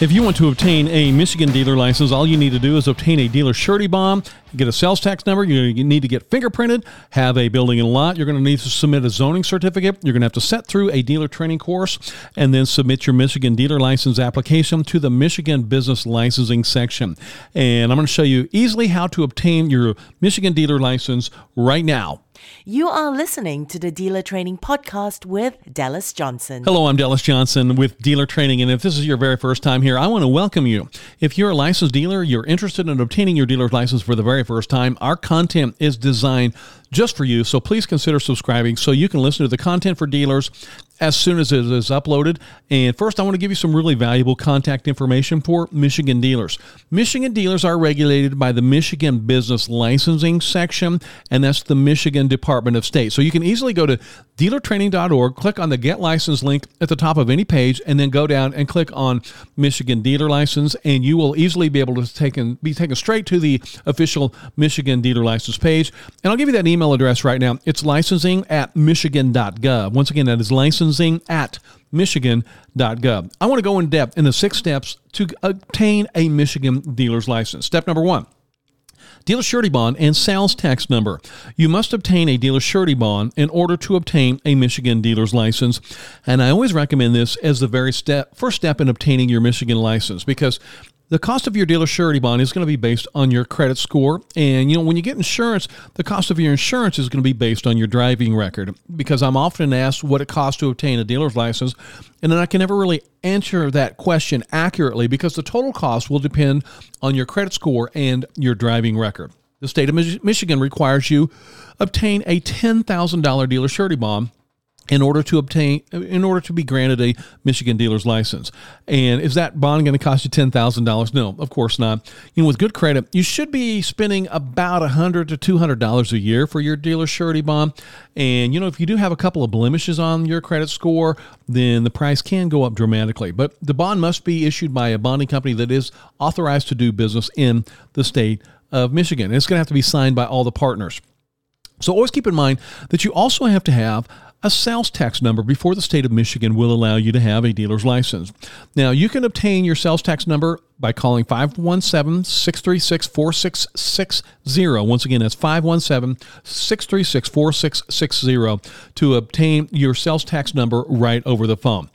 If you want to obtain a Michigan dealer license, all you need to do is obtain a dealer surety bond, get a sales tax number. You need to get fingerprinted, have a building and lot. You're going to need to submit a zoning certificate. You're going to have to set through a dealer training course and then submit your Michigan dealer license application to the Michigan Business Licensing section. And I'm going to show you easily how to obtain your Michigan dealer license right now. You are listening to the Dealer Training Podcast with Dallas Johnson. Hello, I'm Dallas Johnson with Dealer Training. And if this is your very first time here, I want to welcome you. If you're a licensed dealer, you're interested in obtaining your dealer's license for the very first time, our content is designed just for you. So please consider subscribing so you can listen to the content for dealers as soon as it is uploaded. And first, I want to give you some really valuable contact information for Michigan dealers. Michigan dealers are regulated by the Michigan Business Licensing section, and that's the Michigan Department of State. So you can easily go to dealertraining.org, click on the Get License link at the top of any page, and then go down and click on Michigan Dealer License, and you will easily be able to take and be taken straight to the official Michigan Dealer License page. And I'll give you that email address right now. It's licensing at michigan.gov. Once again, that is licensing at michigan.gov. I want to go in depth in the six steps to obtain a Michigan dealer's license. Step number one dealer surety bond, and sales tax number. You must obtain a dealer surety bond in order to obtain a Michigan dealer's license. And I always recommend this as the very step, first step in obtaining your Michigan license because the cost of your dealer surety bond is going to be based on your credit score. And, you know, when you get insurance, the cost of your insurance is going to be based on your driving record. Because I'm often asked what it costs to obtain a dealer's license. And then I can never really answer that question accurately because the total cost will depend on your credit score and your driving record. The state of Michigan requires you obtain a $10,000 dealer surety bond in order to obtain in order to be granted a Michigan dealer's license. And is that bond going to cost you ten thousand dollars? No, of course not. You know, with good credit, you should be spending about a hundred to two hundred dollars a year for your dealer surety bond. And you know, if you do have a couple of blemishes on your credit score, then the price can go up dramatically. But the bond must be issued by a bonding company that is authorized to do business in the state of Michigan. And it's going to have to be signed by all the partners. So always keep in mind that you also have to have a sales tax number before the state of Michigan will allow you to have a dealer's license. Now, you can obtain your sales tax number by calling 517 636 4660. Once again, that's 517 636 4660 to obtain your sales tax number right over the phone.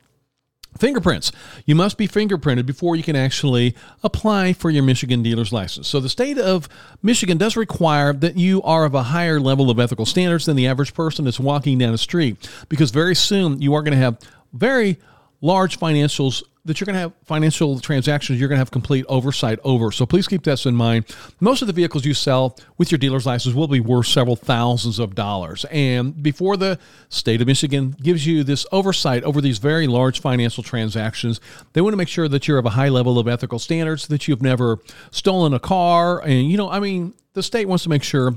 Fingerprints. You must be fingerprinted before you can actually apply for your Michigan dealer's license. So, the state of Michigan does require that you are of a higher level of ethical standards than the average person that's walking down the street because very soon you are going to have very large financials that you're going to have financial transactions you're going to have complete oversight over. So please keep this in mind. Most of the vehicles you sell with your dealer's license will be worth several thousands of dollars. And before the state of Michigan gives you this oversight over these very large financial transactions, they want to make sure that you're of a high level of ethical standards, that you've never stolen a car. And, you know, I mean, the state wants to make sure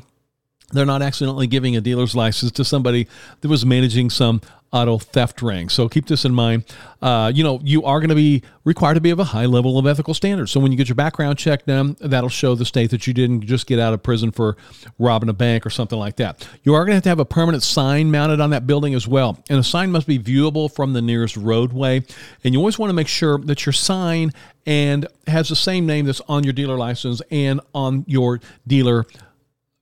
they're not accidentally giving a dealer's license to somebody that was managing some auto theft ring. So keep this in mind. Uh, you know, you are going to be required to be of a high level of ethical standards. So when you get your background check done, that'll show the state that you didn't just get out of prison for robbing a bank or something like that. You are going to have to have a permanent sign mounted on that building as well. And a sign must be viewable from the nearest roadway. And you always want to make sure that your sign and has the same name that's on your dealer license and on your dealer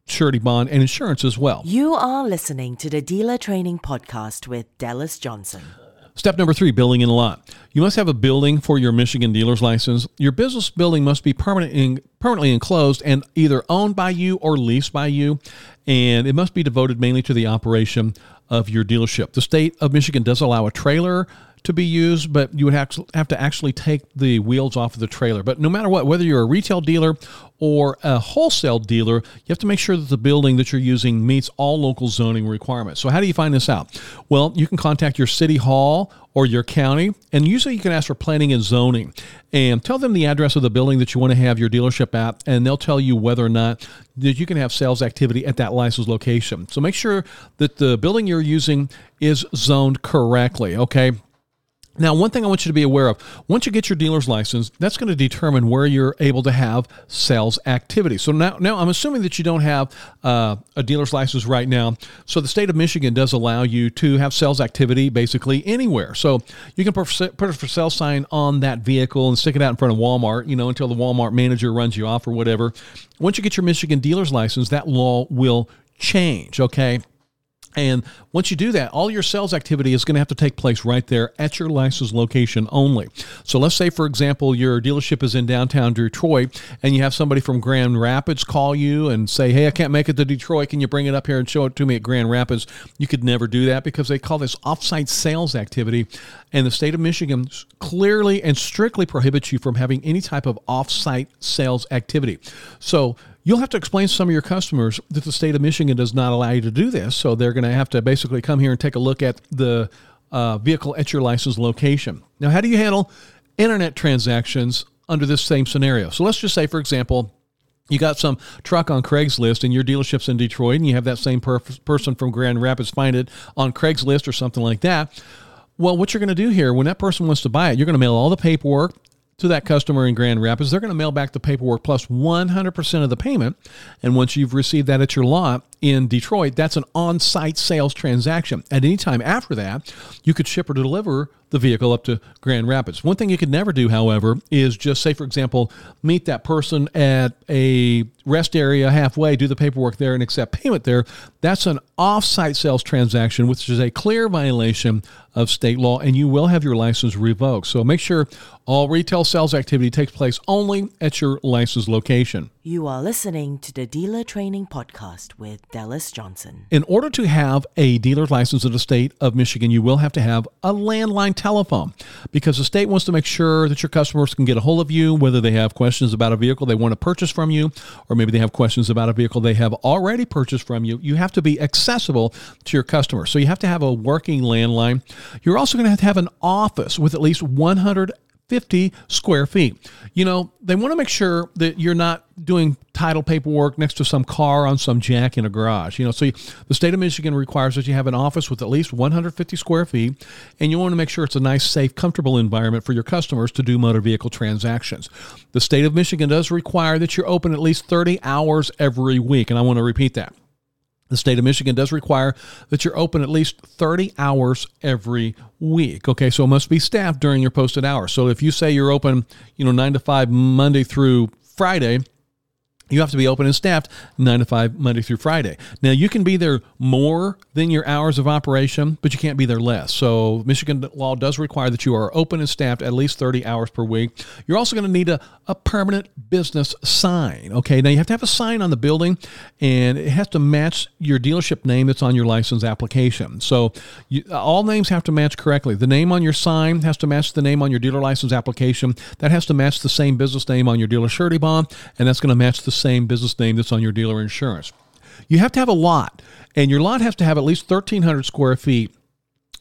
surety bond, and insurance as well. You are listening to the Dealer Training Podcast with Dallas Johnson. Step number three, building in a lot. You must have a building for your Michigan dealer's license. Your business building must be permanent in, permanently enclosed and either owned by you or leased by you, and it must be devoted mainly to the operation of your dealership. The state of Michigan does allow a trailer to be used, but you would have to, actually take the wheels off of the trailer. But no matter what, whether you're a retail dealer or a wholesale dealer, you have to make sure that the building that you're using meets all local zoning requirements. So, how do you find this out? Well, you can contact your city hall or your county, and usually you can ask for planning and zoning and tell them the address of the building that you want to have your dealership at, and they'll tell you whether or not that you can have sales activity at that licensed location. So, make sure that the building you're using is zoned correctly, okay? Now, one thing I want you to be aware of once you get your dealer's license, that's going to determine where you're able to have sales activity. So now, now I'm assuming that you don't have uh, a dealer's license right now. So the state of Michigan does allow you to have sales activity basically anywhere. So you can put a for sale sign on that vehicle and stick it out in front of Walmart, you know, until the Walmart manager runs you off or whatever. Once you get your Michigan dealer's license, that law will change. Okay. And once you do that, all your sales activity is going to have to take place right there at your license location only. So let's say, for example, your dealership is in downtown Detroit and you have somebody from Grand Rapids call you and say, Hey, I can't make it to Detroit. Can you bring it up here and show it to me at Grand Rapids? You could never do that because they call this offsite sales activity. And the state of Michigan clearly and strictly prohibits you from having any type of offsite sales activity. So You'll have to explain to some of your customers that the state of Michigan does not allow you to do this. So they're going to have to basically come here and take a look at the uh, vehicle at your license location. Now, how do you handle internet transactions under this same scenario? So let's just say, for example, you got some truck on Craigslist and your dealership's in Detroit and you have that same per- person from Grand Rapids find it on Craigslist or something like that. Well, what you're going to do here, when that person wants to buy it, you're going to mail all the paperwork to that customer in Grand Rapids. They're going to mail back the paperwork plus 100% of the payment. And once you've received that at your lot in Detroit, that's an on site sales transaction. At any time after that, you could ship or deliver the vehicle up to Grand Rapids. One thing you could never do, however, is just say, for example, meet that person at a rest area halfway, do the paperwork there, and accept payment there. That's an off-site sales transaction, which is a clear violation of state law, and you will have your license revoked. So make sure all retail sales activity takes place only at your license location. You are listening to the Dealer Training Podcast with Dallas Johnson. In order to have a dealer's license in the state of Michigan, you will have to have a landline telephone because the state wants to make sure that your customers can get a hold of you, whether they have questions about a vehicle they want to purchase from you, or maybe they have questions about a vehicle they have already purchased from you. You have to be accessible to your customers. So you have to have a working landline. You're also going to have to have an office with at least 100 50 square feet. You know, they want to make sure that you're not doing title paperwork next to some car on some jack in a garage. You know, so you, the state of Michigan requires that you have an office with at least 150 square feet, and you want to make sure it's a nice, safe, comfortable environment for your customers to do motor vehicle transactions. The state of Michigan does require that you're open at least 30 hours every week, and I want to repeat that. The state of Michigan does require that you're open at least 30 hours every week. Okay, so it must be staffed during your posted hours. So if you say you're open, you know, 9 to 5 Monday through Friday, you have to be open and staffed 9 to 5 Monday through Friday. Now, you can be there more than your hours of operation, but you can't be there less. So, Michigan law does require that you are open and staffed at least 30 hours per week. You're also going to need a, a permanent business sign. Okay, now you have to have a sign on the building and it has to match your dealership name that's on your license application. So, you, all names have to match correctly. The name on your sign has to match the name on your dealer license application. That has to match the same business name on your dealer surety bond, and that's going to match the same business name that's on your dealer insurance. You have to have a lot, and your lot has to have at least 1,300 square feet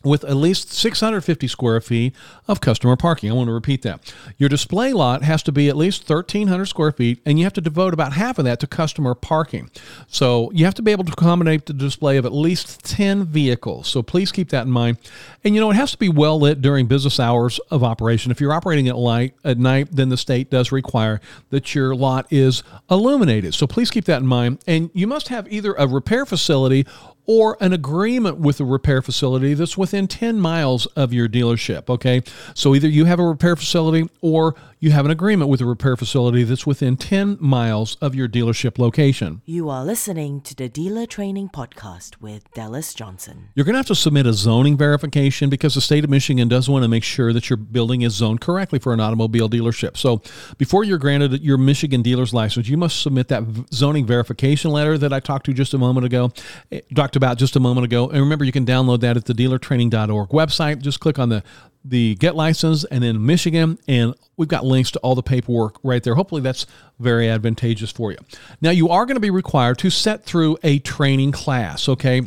with at least 650 square feet of customer parking. I want to repeat that. Your display lot has to be at least 1,300 square feet, and you have to devote about half of that to customer parking. So you have to be able to accommodate the display of at least 10 vehicles. So please keep that in mind. And you know, it has to be well lit during business hours of operation. If you're operating at light at night, then the state does require that your lot is illuminated. So please keep that in mind. And you must have either a repair facility or an agreement with a repair facility that's within 10 miles of your dealership. Okay. So either you have a repair facility or you have an agreement with a repair facility that's within 10 miles of your dealership location. You are listening to the Dealer Training Podcast with Dallas Johnson. You're going to have to submit a zoning verification because the state of Michigan does want to make sure that your building is zoned correctly for an automobile dealership. So before you're granted your Michigan dealer's license, you must submit that zoning verification letter that I talked to just a moment ago, eh, talked about just a moment ago. And remember, you can download that at the dealertraining.org website. Just click on the the get license and then Michigan, and we've got links to all the paperwork right there. Hopefully, that's very advantageous for you. Now, you are going to be required to set through a training class, okay?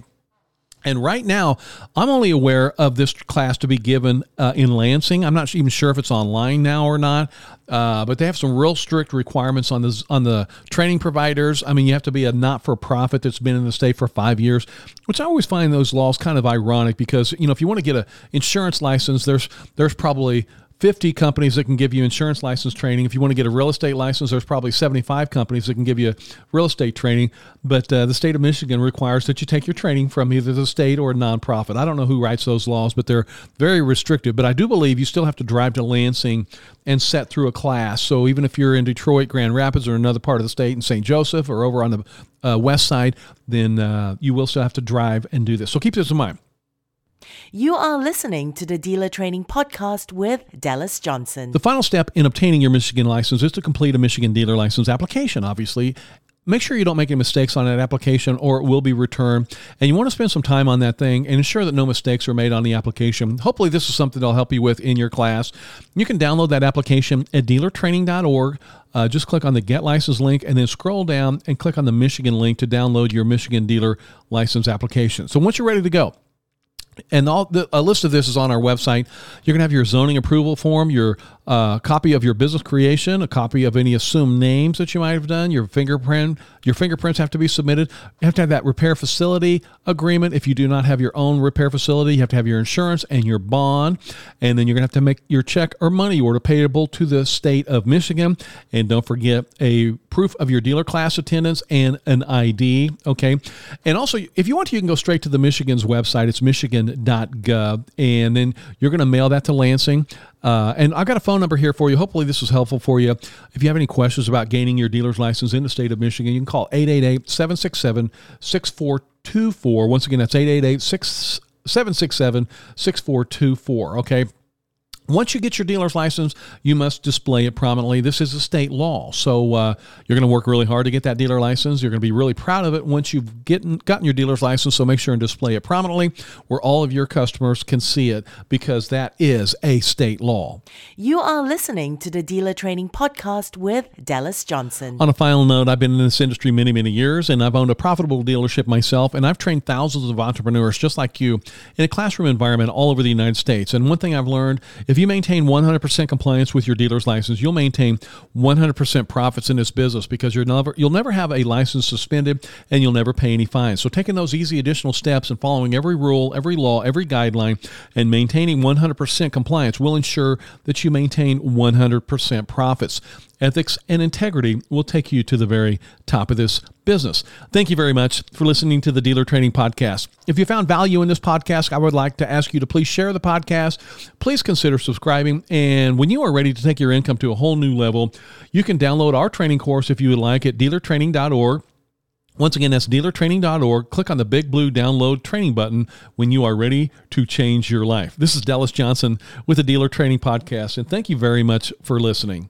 And right now, I'm only aware of this class to be given uh, in Lansing. I'm not even sure if it's online now or not, uh, but they have some real strict requirements on the on the training providers. I mean, you have to be a not-for-profit that's been in the state for five years, which I always find those laws kind of ironic because you know if you want to get an insurance license, there's there's probably 50 companies that can give you insurance license training. If you want to get a real estate license, there's probably 75 companies that can give you real estate training. But uh, the state of Michigan requires that you take your training from either the state or a nonprofit. I don't know who writes those laws, but they're very restrictive. But I do believe you still have to drive to Lansing and set through a class. So even if you're in Detroit, Grand Rapids, or another part of the state in St. Joseph or over on the uh, west side, then uh, you will still have to drive and do this. So keep this in mind. You are listening to the Dealer Training Podcast with Dallas Johnson. The final step in obtaining your Michigan license is to complete a Michigan dealer license application, obviously. Make sure you don't make any mistakes on that application or it will be returned. And you want to spend some time on that thing and ensure that no mistakes are made on the application. Hopefully, this is something that'll help you with in your class. You can download that application at dealertraining.org. Uh, just click on the Get License link and then scroll down and click on the Michigan link to download your Michigan dealer license application. So once you're ready to go, and all the, a list of this is on our website. You're going to have your zoning approval form, your uh, copy of your business creation, a copy of any assumed names that you might have done, your fingerprint. Your fingerprints have to be submitted. You have to have that repair facility agreement. If you do not have your own repair facility, you have to have your insurance and your bond. And then you're going to have to make your check or money order payable to the state of Michigan. And don't forget a proof of your dealer class attendance and an ID. Okay. And also, if you want to, you can go straight to the Michigan's website. It's michigan.gov. And then you're going to mail that to Lansing. Uh, and I've got a phone number here for you. Hopefully, this was helpful for you. If you have any questions about gaining your dealer's license in the state of Michigan, you can call 888 767 6424. Once again, that's 888 767 6424. Okay. Once you get your dealer's license, you must display it prominently. This is a state law. So uh, you're going to work really hard to get that dealer license. You're going to be really proud of it once you've gotten, gotten your dealer's license. So make sure and display it prominently where all of your customers can see it because that is a state law. You are listening to the Dealer Training Podcast with Dallas Johnson. On a final note, I've been in this industry many, many years and I've owned a profitable dealership myself and I've trained thousands of entrepreneurs just like you in a classroom environment all over the United States. And one thing I've learned if you maintain 100% compliance with your dealer's license, you'll maintain 100% profits in this business because you're never you'll never have a license suspended and you'll never pay any fines. So taking those easy additional steps and following every rule, every law, every guideline and maintaining 100% compliance will ensure that you maintain 100% profits ethics, and integrity will take you to the very top of this business. Thank you very much for listening to the Dealer Training Podcast. If you found value in this podcast, I would like to ask you to please share the podcast. Please consider subscribing. And when you are ready to take your income to a whole new level, you can download our training course if you would like at dealertraining.org. Once again, that's dealertraining.org. Click on the big blue download training button when you are ready to change your life. This is Dallas Johnson with the Dealer Training Podcast, and thank you very much for listening.